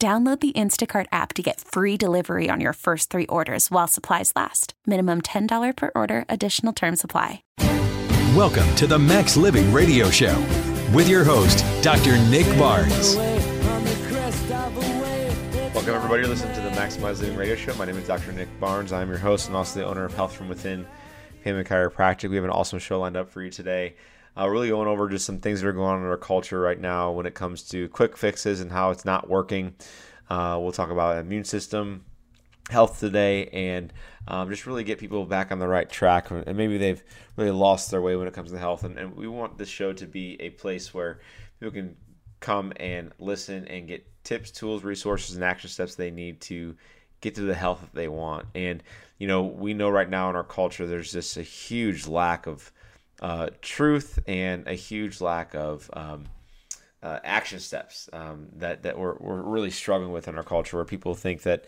Download the Instacart app to get free delivery on your first three orders while supplies last. Minimum $10 per order, additional term supply. Welcome to the Max Living Radio Show with your host, Dr. Nick Barnes. Welcome, everybody. You're listening to the Maximize Living Radio Show. My name is Dr. Nick Barnes. I'm your host and also the owner of Health From Within Payment Chiropractic. We have an awesome show lined up for you today. Uh, really going over just some things that are going on in our culture right now when it comes to quick fixes and how it's not working. Uh, we'll talk about immune system health today and um, just really get people back on the right track. And maybe they've really lost their way when it comes to health. And, and we want this show to be a place where people can come and listen and get tips, tools, resources, and action steps they need to get to the health that they want. And, you know, we know right now in our culture there's just a huge lack of uh, truth and a huge lack of um, uh, action steps um, that that we're, we're really struggling with in our culture, where people think that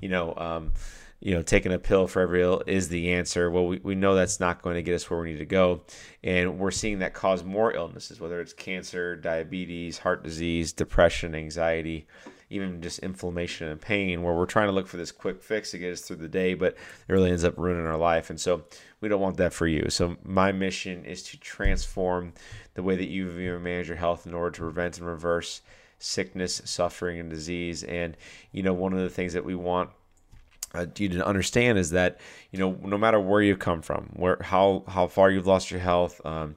you know um, you know taking a pill for every ill is the answer. Well, we, we know that's not going to get us where we need to go, and we're seeing that cause more illnesses, whether it's cancer, diabetes, heart disease, depression, anxiety even just inflammation and pain, where we're trying to look for this quick fix to get us through the day, but it really ends up ruining our life. And so we don't want that for you. So my mission is to transform the way that you view and manage your health in order to prevent and reverse sickness, suffering, and disease. And you know, one of the things that we want uh, you to understand is that you know no matter where you come from, where how how far you've lost your health, um,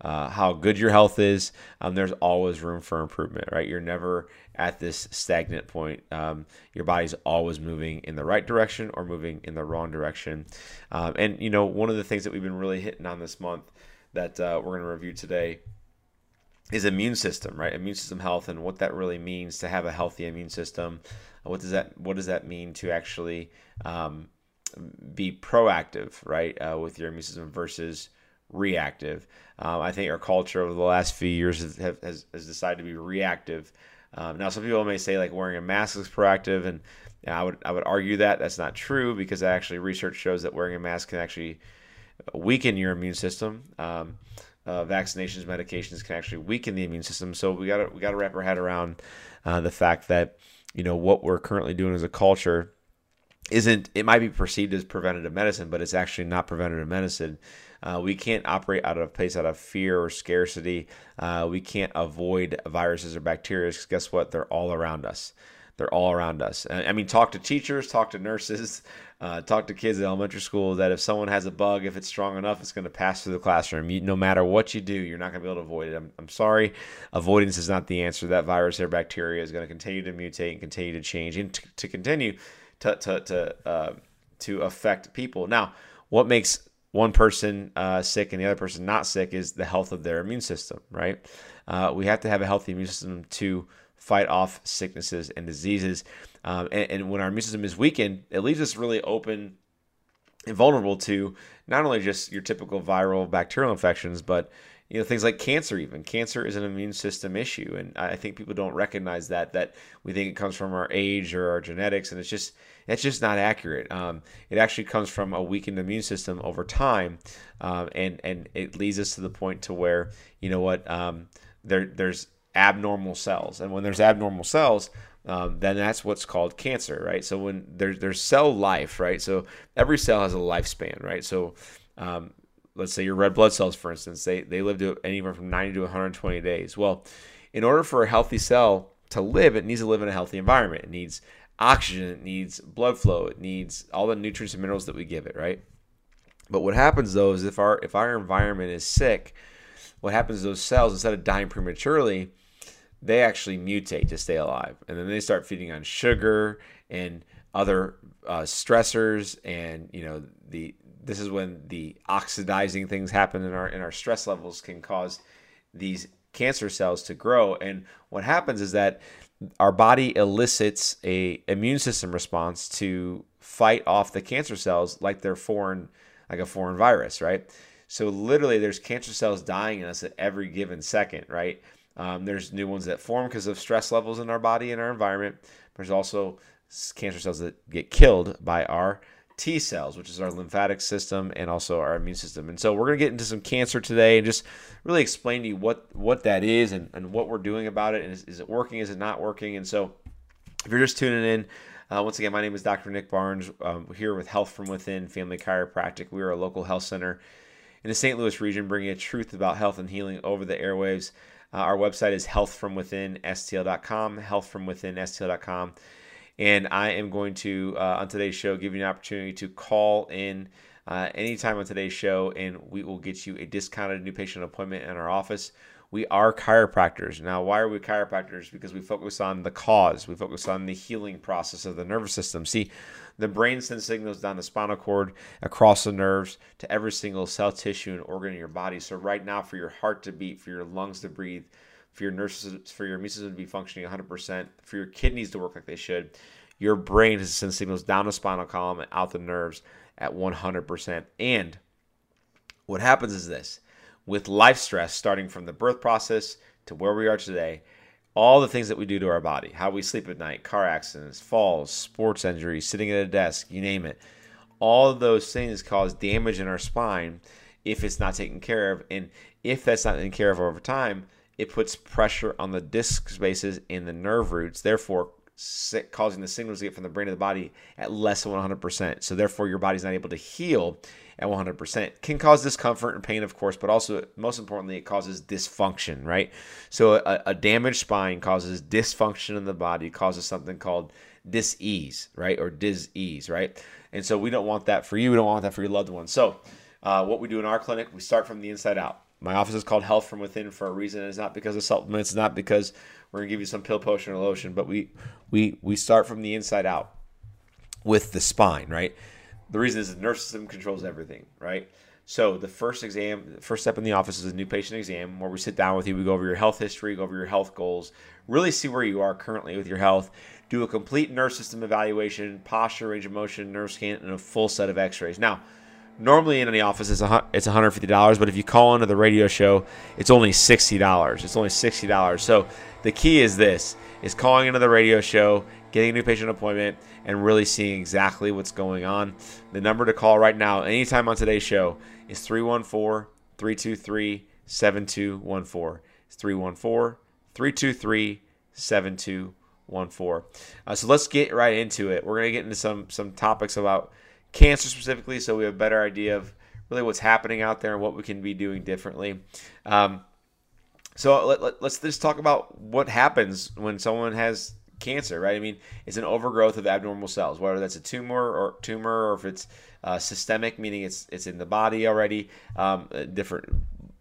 uh, how good your health is, um, there's always room for improvement. Right? You're never at this stagnant point. Um, your body's always moving in the right direction or moving in the wrong direction. Um, and you know one of the things that we've been really hitting on this month that uh, we're going to review today is immune system, right? Immune system health and what that really means to have a healthy immune system. What does that What does that mean to actually um, be proactive, right, uh, with your immune system versus reactive? Um, I think our culture over the last few years has, has, has decided to be reactive. Um, now, some people may say like wearing a mask is proactive, and I would I would argue that that's not true because actually research shows that wearing a mask can actually weaken your immune system. Um, uh, vaccinations, medications can actually weaken the immune system. So we got to we got to wrap our head around uh, the fact that you know what we're currently doing as a culture isn't it might be perceived as preventative medicine, but it's actually not preventative medicine. Uh, we can't operate out of place out of fear or scarcity. Uh, we can't avoid viruses or bacteria because guess what? They're all around us. They're all around us. I mean, talk to teachers, talk to nurses, uh, talk to kids at elementary school that if someone has a bug, if it's strong enough, it's going to pass through the classroom. You, no matter what you do, you're not going to be able to avoid it. I'm, I'm sorry, avoidance is not the answer. That virus or bacteria is going to continue to mutate and continue to change and to, to continue to to to, uh, to affect people. Now, what makes one person uh, sick and the other person not sick is the health of their immune system, right? Uh, we have to have a healthy immune system to fight off sicknesses and diseases. Um, and, and, when our immune system is weakened, it leaves us really open and vulnerable to not only just your typical viral bacterial infections, but you know things like cancer. Even cancer is an immune system issue, and I think people don't recognize that. That we think it comes from our age or our genetics, and it's just that's just not accurate. Um, it actually comes from a weakened immune system over time, um, and and it leads us to the point to where you know what um, there there's abnormal cells. And when there's abnormal cells, um, then that's what's called cancer, right? So when there's there's cell life, right? So every cell has a lifespan, right? So um, let's say your red blood cells, for instance, they they live to anywhere from 90 to 120 days. Well, in order for a healthy cell to live, it needs to live in a healthy environment. It needs oxygen, it needs blood flow, it needs all the nutrients and minerals that we give it, right? But what happens though is if our if our environment is sick, what happens is those cells instead of dying prematurely, they actually mutate to stay alive, and then they start feeding on sugar and other uh, stressors, and you know the this is when the oxidizing things happen in our in our stress levels can cause these cancer cells to grow, and what happens is that our body elicits a immune system response to fight off the cancer cells like they're foreign like a foreign virus, right? So literally, there's cancer cells dying in us at every given second, right? Um, there's new ones that form because of stress levels in our body and our environment. There's also cancer cells that get killed by our T cells, which is our lymphatic system and also our immune system. And so we're going to get into some cancer today and just really explain to you what, what that is and, and what we're doing about it. And is, is it working? Is it not working? And so if you're just tuning in, uh, once again, my name is Dr. Nick Barnes. Um, here with Health from Within Family Chiropractic. We are a local health center in the St. Louis region, bringing a truth about health and healing over the airwaves. Uh, our website is healthfromwithinstl.com, healthfromwithinstl.com. And I am going to, uh, on today's show, give you an opportunity to call in uh, anytime on today's show, and we will get you a discounted new patient appointment in our office we are chiropractors. Now, why are we chiropractors? Because we focus on the cause, we focus on the healing process of the nervous system. See, the brain sends signals down the spinal cord, across the nerves, to every single cell, tissue, and organ in your body. So, right now, for your heart to beat, for your lungs to breathe, for your nerves, for your immune system to be functioning 100%, for your kidneys to work like they should, your brain has to send signals down the spinal column and out the nerves at 100%. And what happens is this with life stress, starting from the birth process to where we are today, all the things that we do to our body, how we sleep at night, car accidents, falls, sports injuries, sitting at a desk, you name it. All those things cause damage in our spine if it's not taken care of. And if that's not taken care of over time, it puts pressure on the disc spaces and the nerve roots, therefore causing the signals to get from the brain to the body at less than 100%. So therefore your body's not able to heal at 100%. Can cause discomfort and pain, of course, but also, most importantly, it causes dysfunction, right? So a, a damaged spine causes dysfunction in the body, causes something called dis-ease, right? Or dis-ease, right? And so we don't want that for you. We don't want that for your loved ones. So uh, what we do in our clinic, we start from the inside out. My office is called Health from Within for a reason. It's not because of supplements. It's not because we're gonna give you some pill, potion, or lotion. But we we we start from the inside out with the spine, right? The reason is the nervous system controls everything, right? So the first exam, the first step in the office is a new patient exam where we sit down with you, we go over your health history, go over your health goals, really see where you are currently with your health, do a complete nerve system evaluation, posture, range of motion, nerve scan, and a full set of x-rays. Now, normally in the office it's, it's $150, but if you call into the radio show, it's only $60. It's only $60. So the key is this, is calling into the radio show, getting a new patient appointment, and really seeing exactly what's going on. The number to call right now, anytime on today's show, is 314 323 7214. It's 314 323 7214. Uh, so let's get right into it. We're going to get into some, some topics about cancer specifically so we have a better idea of really what's happening out there and what we can be doing differently. Um, so let, us let, just talk about what happens when someone has cancer, right? I mean, it's an overgrowth of abnormal cells, whether that's a tumor or tumor, or if it's uh, systemic, meaning it's it's in the body already, um, different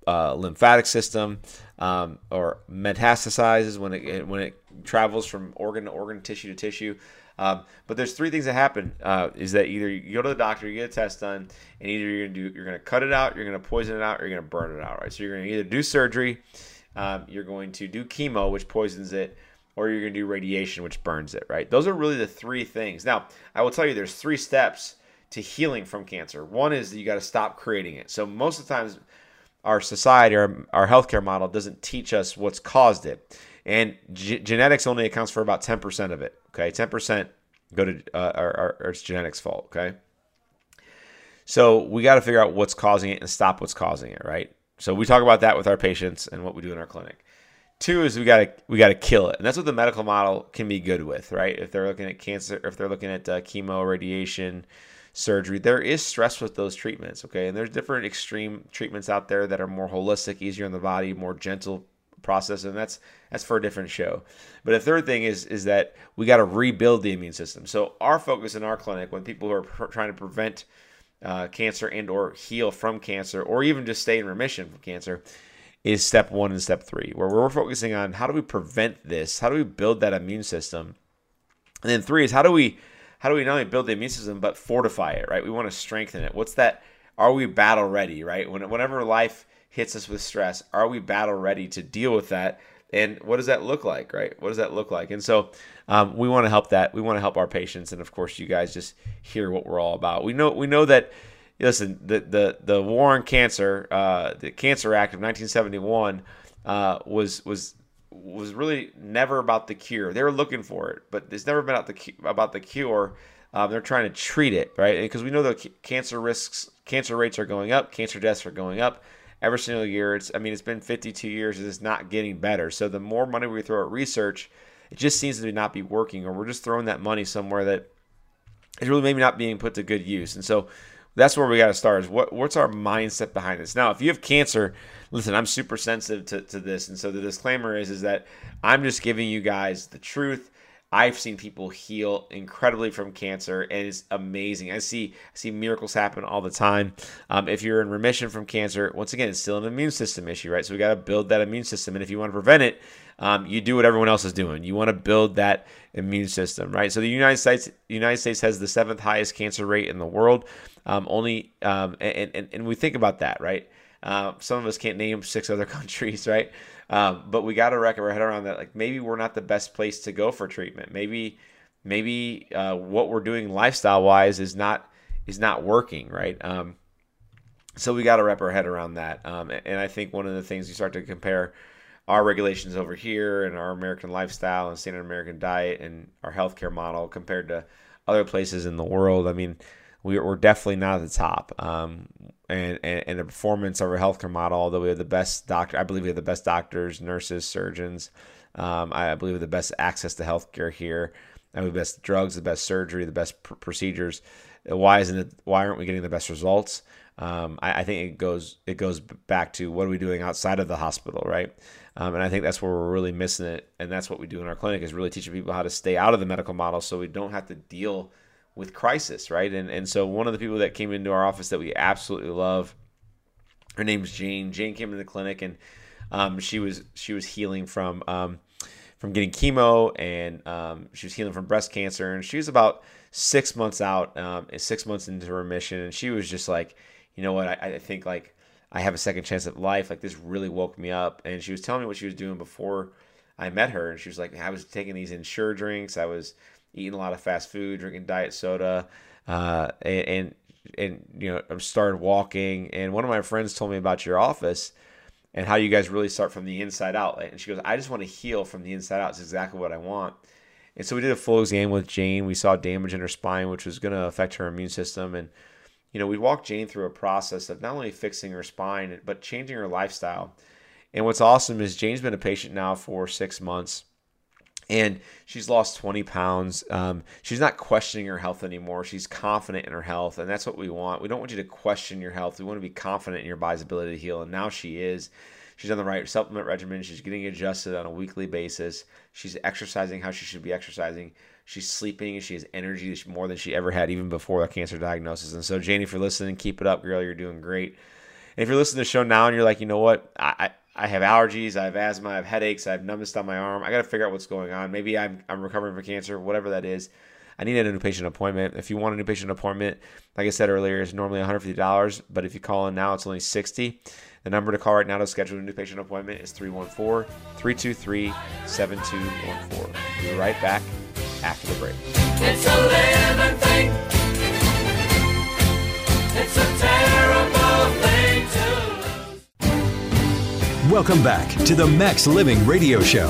uh, lymphatic system, um, or metastasizes when it when it travels from organ to organ, tissue to tissue. Um, but there's three things that happen: uh, is that either you go to the doctor, you get a test done, and either you're gonna do you're gonna cut it out, you're gonna poison it out, or you're gonna burn it out, right? So you're gonna either do surgery, um, you're going to do chemo, which poisons it, or you're going to do radiation, which burns it, right? Those are really the three things. Now, I will tell you there's three steps to healing from cancer. One is that you got to stop creating it. So, most of the times, our society, our, our healthcare model doesn't teach us what's caused it. And genetics only accounts for about 10% of it, okay? 10% go to, uh, our, our, it's genetics fault, okay? So, we got to figure out what's causing it and stop what's causing it, right? So, we talk about that with our patients and what we do in our clinic. Two is we gotta we gotta kill it, and that's what the medical model can be good with, right? If they're looking at cancer, if they're looking at uh, chemo, radiation, surgery, there is stress with those treatments, okay? And there's different extreme treatments out there that are more holistic, easier on the body, more gentle process, and that's that's for a different show. But the third thing is is that we got to rebuild the immune system. So our focus in our clinic, when people who are pr- trying to prevent uh, cancer and or heal from cancer, or even just stay in remission from cancer, is step one and step three, where we're focusing on how do we prevent this, how do we build that immune system, and then three is how do we how do we not only build the immune system but fortify it, right? We want to strengthen it. What's that? Are we battle ready, right? When, whenever life hits us with stress, are we battle ready to deal with that? And what does that look like, right? What does that look like? And so um, we want to help that. We want to help our patients, and of course, you guys just hear what we're all about. We know we know that. Listen, the the the war on cancer, uh, the Cancer Act of 1971, uh, was was was really never about the cure. They were looking for it, but it's never been about the about the cure. Um, they're trying to treat it, right? Because we know the cancer risks, cancer rates are going up, cancer deaths are going up every single year. It's I mean it's been 52 years. and It's not getting better. So the more money we throw at research, it just seems to not be working, or we're just throwing that money somewhere that is really maybe not being put to good use. And so that's where we got to start. Is what what's our mindset behind this? Now, if you have cancer, listen, I'm super sensitive to, to this, and so the disclaimer is is that I'm just giving you guys the truth. I've seen people heal incredibly from cancer, and it's amazing. I see I see miracles happen all the time. Um, if you're in remission from cancer, once again, it's still an immune system issue, right? So we got to build that immune system, and if you want to prevent it, um, you do what everyone else is doing. You want to build that immune system, right? So the United States United States has the seventh highest cancer rate in the world. Um, only um, and, and and we think about that, right? Uh, some of us can't name six other countries, right? Um, but we got to wrap our head around that. Like maybe we're not the best place to go for treatment. Maybe maybe uh, what we're doing lifestyle wise is not is not working, right? Um, so we got to wrap our head around that. Um, and I think one of the things you start to compare our regulations over here and our American lifestyle and standard American diet and our healthcare model compared to other places in the world. I mean, we're definitely not at the top. Um, and, and, and the performance of our healthcare model, although we have the best doctor, I believe we have the best doctors, nurses, surgeons. Um, I believe we have the best access to healthcare here. And we have the best drugs, the best surgery, the best pr- procedures. Why isn't it? Why aren't we getting the best results? Um, I, I, think it goes it goes back to what are we doing outside of the hospital, right? Um, and I think that's where we're really missing it. And that's what we do in our clinic is really teaching people how to stay out of the medical model, so we don't have to deal with crisis, right? And and so one of the people that came into our office that we absolutely love, her name's Jane. Jane came into the clinic and um, she was she was healing from um, from getting chemo and um, she was healing from breast cancer and she was about six months out, um, six months into remission, and she was just like, you know what, I, I think like I have a second chance at life. Like this really woke me up, and she was telling me what she was doing before I met her, and she was like, I was taking these Ensure drinks, I was eating a lot of fast food, drinking diet soda, uh, and, and and you know I started walking. And one of my friends told me about your office and how you guys really start from the inside out. And she goes, I just want to heal from the inside out. It's exactly what I want. And so we did a full exam with Jane. We saw damage in her spine, which was going to affect her immune system. And, you know, we walked Jane through a process of not only fixing her spine, but changing her lifestyle. And what's awesome is Jane's been a patient now for six months and she's lost 20 pounds. Um, she's not questioning her health anymore. She's confident in her health, and that's what we want. We don't want you to question your health. We want to be confident in your body's ability to heal, and now she is. She's on the right supplement regimen. She's getting adjusted on a weekly basis. She's exercising how she should be exercising. She's sleeping. She has energy more than she ever had, even before the cancer diagnosis. And so, Janie, if you're listening, keep it up, girl. You're doing great. And if you're listening to the show now and you're like, you know what, I, I have allergies, I have asthma, I have headaches, I have numbness on my arm. I got to figure out what's going on. Maybe I'm, I'm recovering from cancer, whatever that is. I need a new patient appointment. If you want a new patient appointment, like I said earlier, it's normally $150, but if you call in now, it's only 60. The number to call right now to schedule a new patient appointment is 314 323 7214. We'll be right back after the break. Welcome back to the Max Living Radio Show.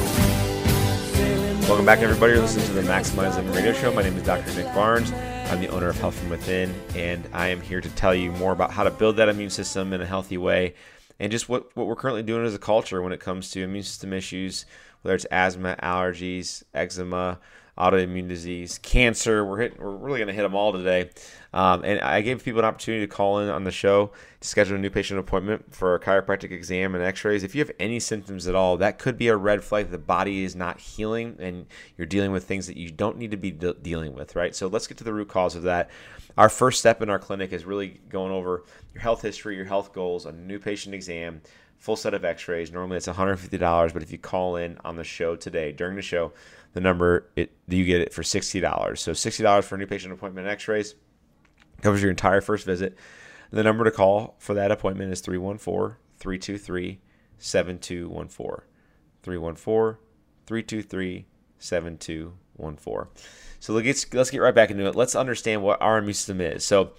Welcome back, everybody. You're listening to the Maximize Living Radio Show. My name is Dr. Nick Barnes. I'm the owner of Health from Within, and I am here to tell you more about how to build that immune system in a healthy way and just what, what we're currently doing as a culture when it comes to immune system issues, whether it's asthma, allergies, eczema, autoimmune disease, cancer. We're hitting, we're really going to hit them all today. Um, and I gave people an opportunity to call in on the show to schedule a new patient appointment for a chiropractic exam and x-rays. If you have any symptoms at all, that could be a red flag the body is not healing and you're dealing with things that you don't need to be de- dealing with, right? So let's get to the root cause of that. Our first step in our clinic is really going over your health history, your health goals, a new patient exam, full set of x-rays. Normally it's $150, but if you call in on the show today, during the show, the number it you get it for $60. So $60 for a new patient appointment x-rays covers your entire first visit. The number to call for that appointment is 314 323 7214. 314 323 7214. So let's, let's get right back into it. Let's understand what our immune system is. So,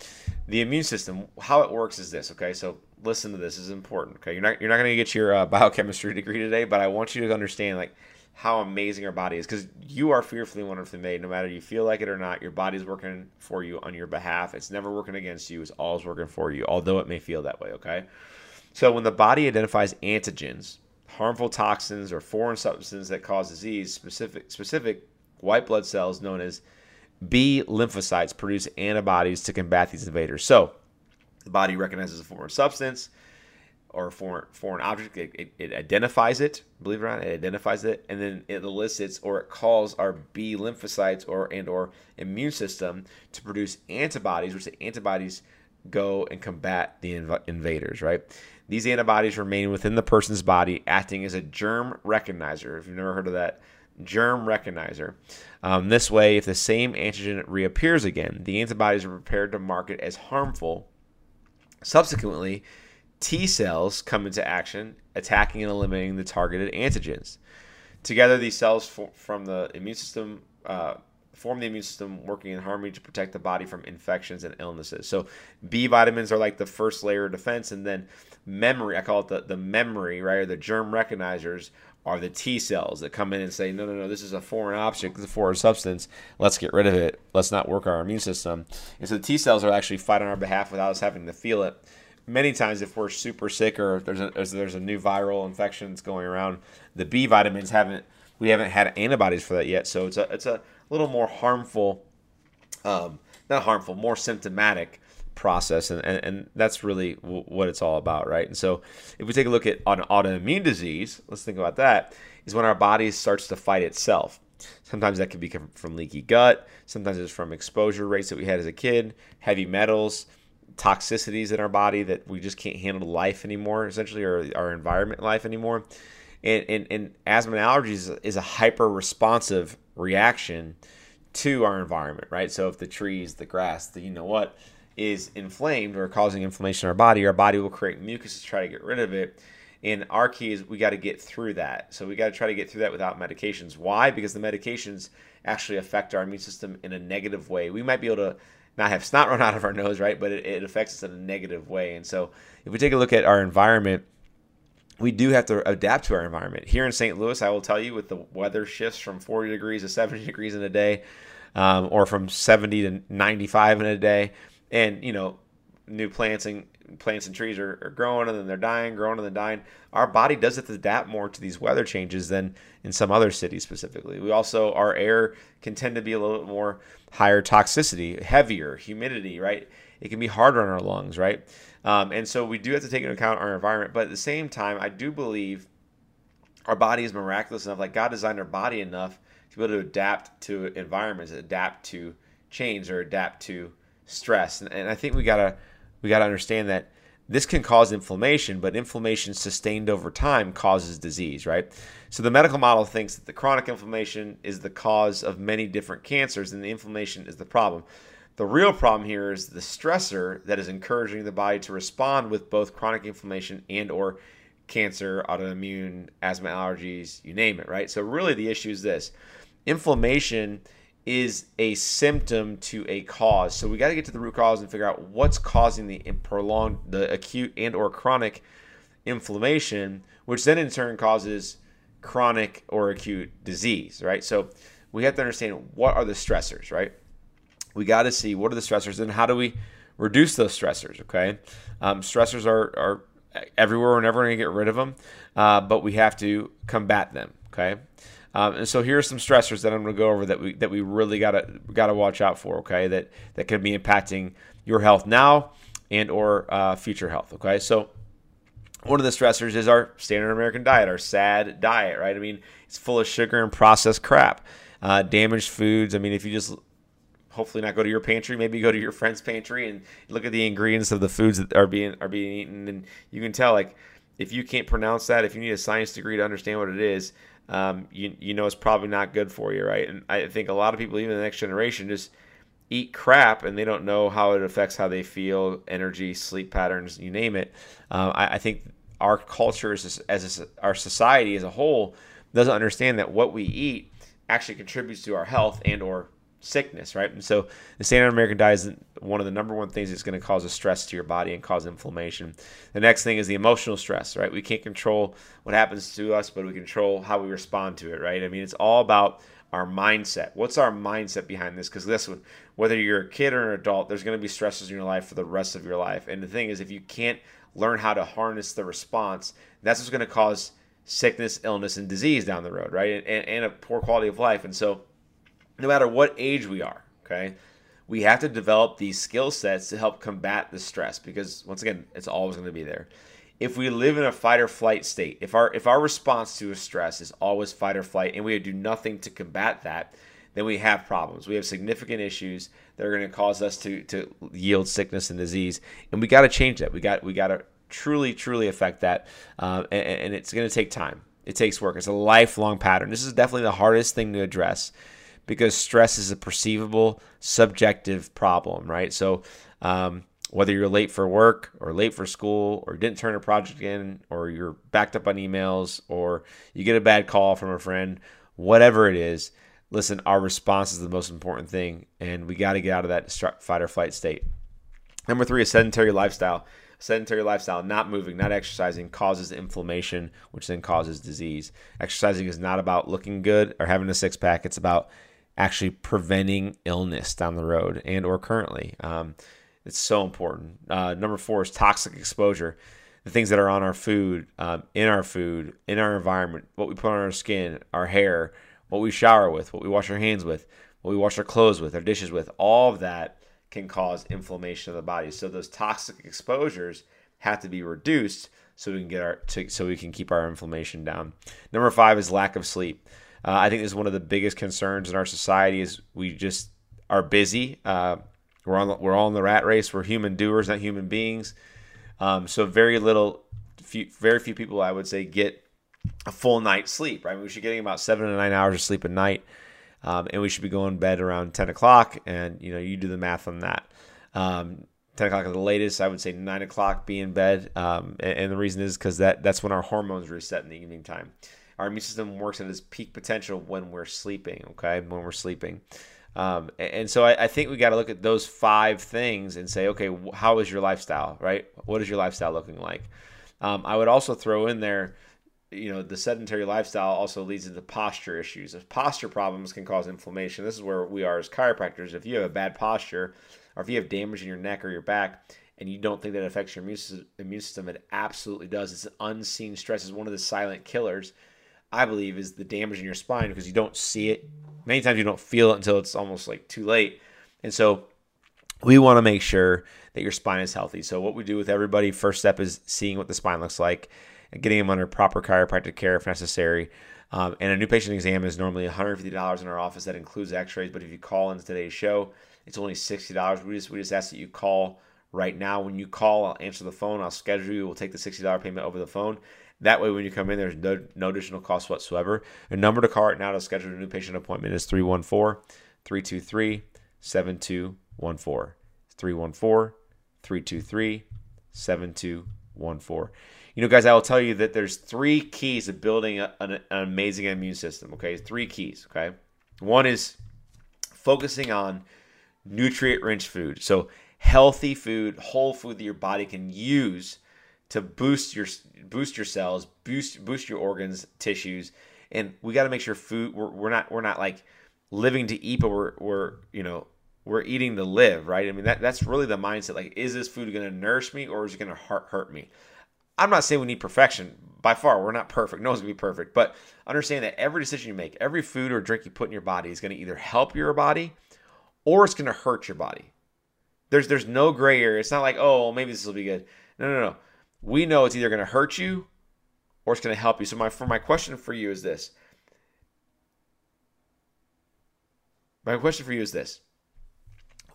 the immune system, how it works is this. Okay, so listen to this. this is important. Okay, you're not you're not going to get your uh, biochemistry degree today, but I want you to understand like how amazing our body is because you are fearfully wonderfully made no matter you feel like it or not your body's working for you on your behalf it's never working against you it's always working for you although it may feel that way okay so when the body identifies antigens harmful toxins or foreign substances that cause disease specific specific white blood cells known as b lymphocytes produce antibodies to combat these invaders so the body recognizes a foreign substance or a foreign foreign object. It, it, it, identifies it, believe it or not, it identifies it, and then it elicits or it calls our B lymphocytes or and or immune system to produce antibodies, which the antibodies go and combat the inv- invaders. Right? These antibodies remain within the person's body, acting as a germ recognizer. If you've never heard of that. Germ recognizer. Um, this way, if the same antigen reappears again, the antibodies are prepared to mark it as harmful. Subsequently, T cells come into action, attacking and eliminating the targeted antigens. Together, these cells from the immune system uh, form the immune system working in harmony to protect the body from infections and illnesses. So, B vitamins are like the first layer of defense, and then memory, I call it the, the memory, right, or the germ recognizers are the T cells that come in and say, no, no, no, this is a foreign object, this is a foreign substance. Let's get rid of it. Let's not work our immune system. And so the T cells are actually fight on our behalf without us having to feel it many times if we're super sick or if there's a, if there's a new viral infection that's going around, the B vitamins haven't we haven't had antibodies for that yet. So it's a it's a little more harmful, um, not harmful, more symptomatic process, and, and, and that's really w- what it's all about, right? And so if we take a look at an autoimmune disease, let's think about that. Is when our body starts to fight itself. Sometimes that can be from leaky gut. Sometimes it's from exposure rates that we had as a kid, heavy metals, toxicities in our body that we just can't handle life anymore, essentially, or our environment life anymore. And, and, and asthma and allergies is a hyper responsive reaction to our environment, right? So if the trees, the grass, the you know what, is inflamed or causing inflammation in our body, our body will create mucus to try to get rid of it. And our key is we got to get through that. So we got to try to get through that without medications. Why? Because the medications actually affect our immune system in a negative way. We might be able to not have snot run out of our nose, right? But it, it affects us in a negative way. And so if we take a look at our environment, we do have to adapt to our environment. Here in St. Louis, I will tell you, with the weather shifts from 40 degrees to 70 degrees in a day, um, or from 70 to 95 in a day, and you know, new plants and plants and trees are, are growing and then they're dying, growing and then dying. Our body does have to adapt more to these weather changes than in some other cities specifically. We also our air can tend to be a little bit more higher toxicity, heavier, humidity, right? It can be harder on our lungs, right? Um, and so we do have to take into account our environment. But at the same time, I do believe our body is miraculous enough, like God designed our body enough to be able to adapt to environments, adapt to change, or adapt to stress. And, and I think we gotta we gotta understand that this can cause inflammation, but inflammation sustained over time causes disease, right? So the medical model thinks that the chronic inflammation is the cause of many different cancers and the inflammation is the problem. The real problem here is the stressor that is encouraging the body to respond with both chronic inflammation and or cancer, autoimmune, asthma, allergies, you name it, right? So really the issue is this. Inflammation is a symptom to a cause. So we got to get to the root cause and figure out what's causing the prolonged, the acute and or chronic inflammation, which then in turn causes chronic or acute disease, right? So we have to understand what are the stressors, right? We got to see what are the stressors and how do we reduce those stressors, okay? Um, stressors are, are everywhere. We're never going to get rid of them, uh, but we have to combat them, okay? Um, and so here are some stressors that I'm going to go over that we that we really gotta gotta watch out for. Okay, that that could be impacting your health now and or uh, future health. Okay, so one of the stressors is our standard American diet, our SAD diet, right? I mean, it's full of sugar and processed crap, uh, damaged foods. I mean, if you just hopefully not go to your pantry, maybe go to your friend's pantry and look at the ingredients of the foods that are being are being eaten, and you can tell like if you can't pronounce that, if you need a science degree to understand what it is, um, you you know it's probably not good for you, right? And I think a lot of people, even the next generation, just eat crap and they don't know how it affects how they feel, energy, sleep patterns, you name it. Um, I, I, think our culture as, as a, our society as a whole doesn't understand that what we eat actually contributes to our health and or sickness, right? And so the standard American diet is one of the number one things that's going to cause a stress to your body and cause inflammation. The next thing is the emotional stress, right? We can't control what happens to us, but we control how we respond to it, right? I mean, it's all about our mindset. What's our mindset behind this? Because listen, whether you're a kid or an adult, there's going to be stresses in your life for the rest of your life. And the thing is, if you can't learn how to harness the response, that's what's going to cause sickness, illness, and disease down the road, right? And, and a poor quality of life. And so, no matter what age we are, okay, we have to develop these skill sets to help combat the stress because, once again, it's always going to be there. If we live in a fight or flight state, if our if our response to a stress is always fight or flight, and we do nothing to combat that, then we have problems. We have significant issues that are going to cause us to to yield sickness and disease, and we got to change that. We got we got to truly truly affect that, uh, and, and it's going to take time. It takes work. It's a lifelong pattern. This is definitely the hardest thing to address because stress is a perceivable, subjective problem, right? So, um, whether you're late for work or late for school or didn't turn a project in or you're backed up on emails or you get a bad call from a friend, whatever it is, listen, our response is the most important thing and we got to get out of that fight or flight state. Number three, a sedentary lifestyle. sedentary lifestyle, not moving, not exercising, causes inflammation, which then causes disease. Exercising is not about looking good or having a six pack. It's about actually preventing illness down the road and or currently. Um, it's so important. Uh, number four is toxic exposure. The things that are on our food, um, in our food, in our environment, what we put on our skin, our hair, what we shower with, what we wash our hands with, what we wash our clothes with, our dishes with, all of that can cause inflammation of the body. So those toxic exposures have to be reduced so we can get our to, so we can keep our inflammation down. Number five is lack of sleep. Uh, I think this is one of the biggest concerns in our society is we just are busy. Uh, we're on we're all in the rat race. We're human doers, not human beings. Um, so very little, few, very few people I would say get a full night's sleep. Right? We should be getting about seven to nine hours of sleep a night, um, and we should be going to bed around ten o'clock. And you know, you do the math on that. Um, 10 o'clock at the latest. I would say 9 o'clock be in bed. Um, and, and, the reason is because that, that's when our hormones reset in the evening time our immune system works at its peak potential when we're sleeping. Okay, when we're sleeping. Um, and so I, I, think we got to look at those five things and say, okay, how is your lifestyle, right? What is your lifestyle looking like? Um, I would also throw in there, you know, the sedentary lifestyle also leads into posture issues. If posture problems can cause inflammation, this is where we are as chiropractors. If you have a bad posture, or if you have damage in your neck or your back, and you don't think that affects your immune system, it absolutely does. It's an unseen stress. It's one of the silent killers I believe, is the damage in your spine because you don't see it. Many times you don't feel it until it's almost like too late. And so we want to make sure that your spine is healthy. So what we do with everybody, first step is seeing what the spine looks like and getting them under proper chiropractic care if necessary. Um, and a new patient exam is normally $150 in our office. That includes X-rays. But if you call into today's show, it's only $60. We just we just ask that you call right now. When you call, I'll answer the phone. I'll schedule you. We'll take the $60 payment over the phone. That way, when you come in, there's no, no additional cost whatsoever. A number to call right now to schedule a new patient appointment is 314 323 7214. 314 323 7214. You know, guys, I will tell you that there's three keys to building a, an, an amazing immune system. Okay, three keys. Okay, one is focusing on nutrient rich food. So, healthy food, whole food that your body can use to boost your boost your cells, boost boost your organs, tissues, and we got to make sure food we're, we're not we're not like living to eat, but we're we're you know we're eating to live, right? I mean that that's really the mindset. Like, is this food going to nourish me or is it going to hurt hurt me? I'm not saying we need perfection. By far, we're not perfect. No one's gonna be perfect. But understand that every decision you make, every food or drink you put in your body is gonna either help your body or it's gonna hurt your body. There's there's no gray area. It's not like, oh, maybe this will be good. No, no, no. We know it's either gonna hurt you or it's gonna help you. So my for my question for you is this. My question for you is this.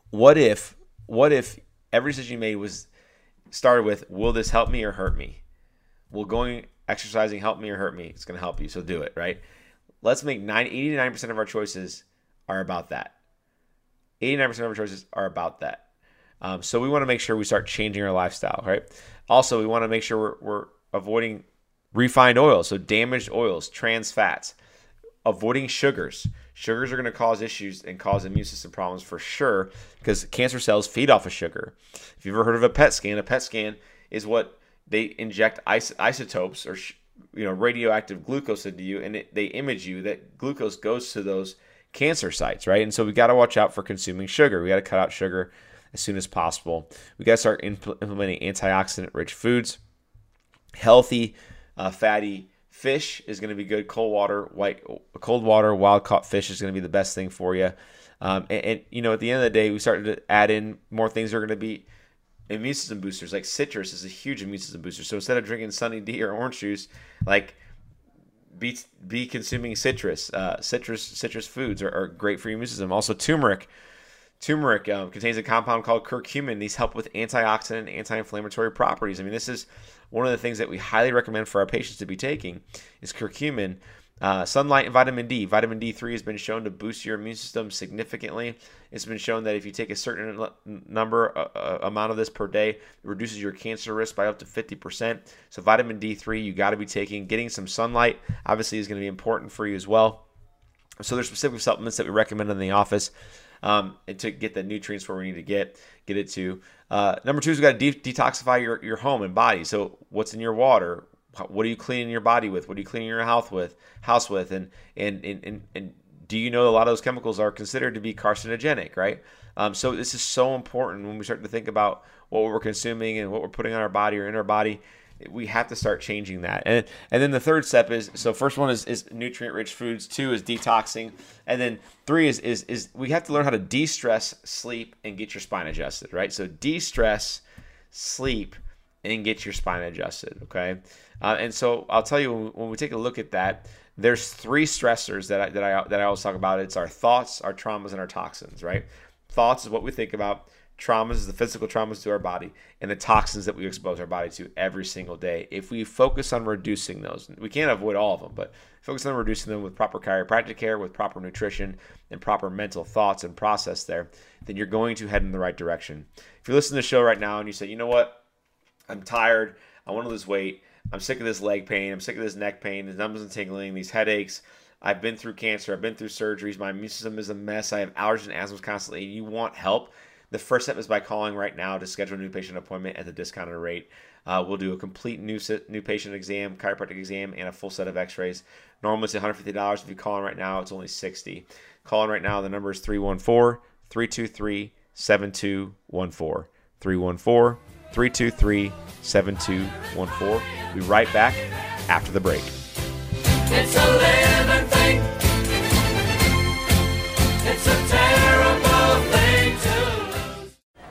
What if what if every decision you made was started with will this help me or hurt me? Will going exercising help me or hurt me? It's going to help you, so do it, right? Let's make 9 89% of our choices are about that. 89% of our choices are about that. Um, so we want to make sure we start changing our lifestyle, right? Also, we want to make sure we're, we're avoiding refined oils, so damaged oils, trans fats, avoiding sugars. Sugars are going to cause issues and cause immune system problems for sure because cancer cells feed off of sugar. If you've ever heard of a PET scan, a PET scan is what they inject is- isotopes or you know radioactive glucose into you, and it, they image you. That glucose goes to those cancer sites, right? And so we got to watch out for consuming sugar. We got to cut out sugar as soon as possible. We got to start impl- implementing antioxidant-rich foods, healthy, uh, fatty Fish is going to be good. Cold water, white, cold water, wild caught fish is going to be the best thing for you. Um, and, and, you know, at the end of the day, we started to add in more things that are going to be immune system boosters. Like citrus is a huge immune system booster. So instead of drinking Sunny D or orange juice, like be be consuming citrus. Uh, citrus citrus foods are, are, great for your immune system. Also, turmeric. Turmeric um, contains a compound called curcumin. These help with antioxidant, and anti-inflammatory properties. I mean, this is one of the things that we highly recommend for our patients to be taking is curcumin. Uh, sunlight and vitamin D. Vitamin D3 has been shown to boost your immune system significantly. It's been shown that if you take a certain number, uh, amount of this per day, it reduces your cancer risk by up to 50%. So, vitamin D3, you got to be taking. Getting some sunlight, obviously, is going to be important for you as well. So, there's specific supplements that we recommend in the office um, and to get the nutrients where we need to get get it to. Uh, number two is we got to de- detoxify your, your home and body. So what's in your water? What are you cleaning your body with? What are you cleaning your house with? House with? And and and and, and do you know a lot of those chemicals are considered to be carcinogenic, right? Um, so this is so important when we start to think about what we're consuming and what we're putting on our body or in our body we have to start changing that. And and then the third step is so first one is, is nutrient rich foods, two is detoxing, and then three is is is we have to learn how to de-stress, sleep, and get your spine adjusted, right? So de-stress, sleep, and get your spine adjusted, okay? Uh, and so I'll tell you when we, take a look at that, there's three stressors that I, that I that I always talk about. It's our thoughts, our traumas, and our toxins, right? Thoughts is what we think about traumas, the physical traumas to our body, and the toxins that we expose our body to every single day. If we focus on reducing those, we can't avoid all of them, but focus on reducing them with proper chiropractic care, with proper nutrition, and proper mental thoughts and process there, then you're going to head in the right direction. If you're listening to the show right now and you say, you know what, I'm tired, I want to lose weight, I'm sick of this leg pain, I'm sick of this neck pain, the numbness and tingling, these headaches. I've been through cancer, I've been through surgeries, my immune system is a mess, I have allergies and asthma constantly, and you want help the first step is by calling right now to schedule a new patient appointment at the discounted rate. Uh, we'll do a complete new new patient exam, chiropractic exam, and a full set of X-rays. Normally it's $150. If you call in right now, it's only 60. Call in right now. The number is 314-323-7214. 314-323-7214. We'll be right back after the break.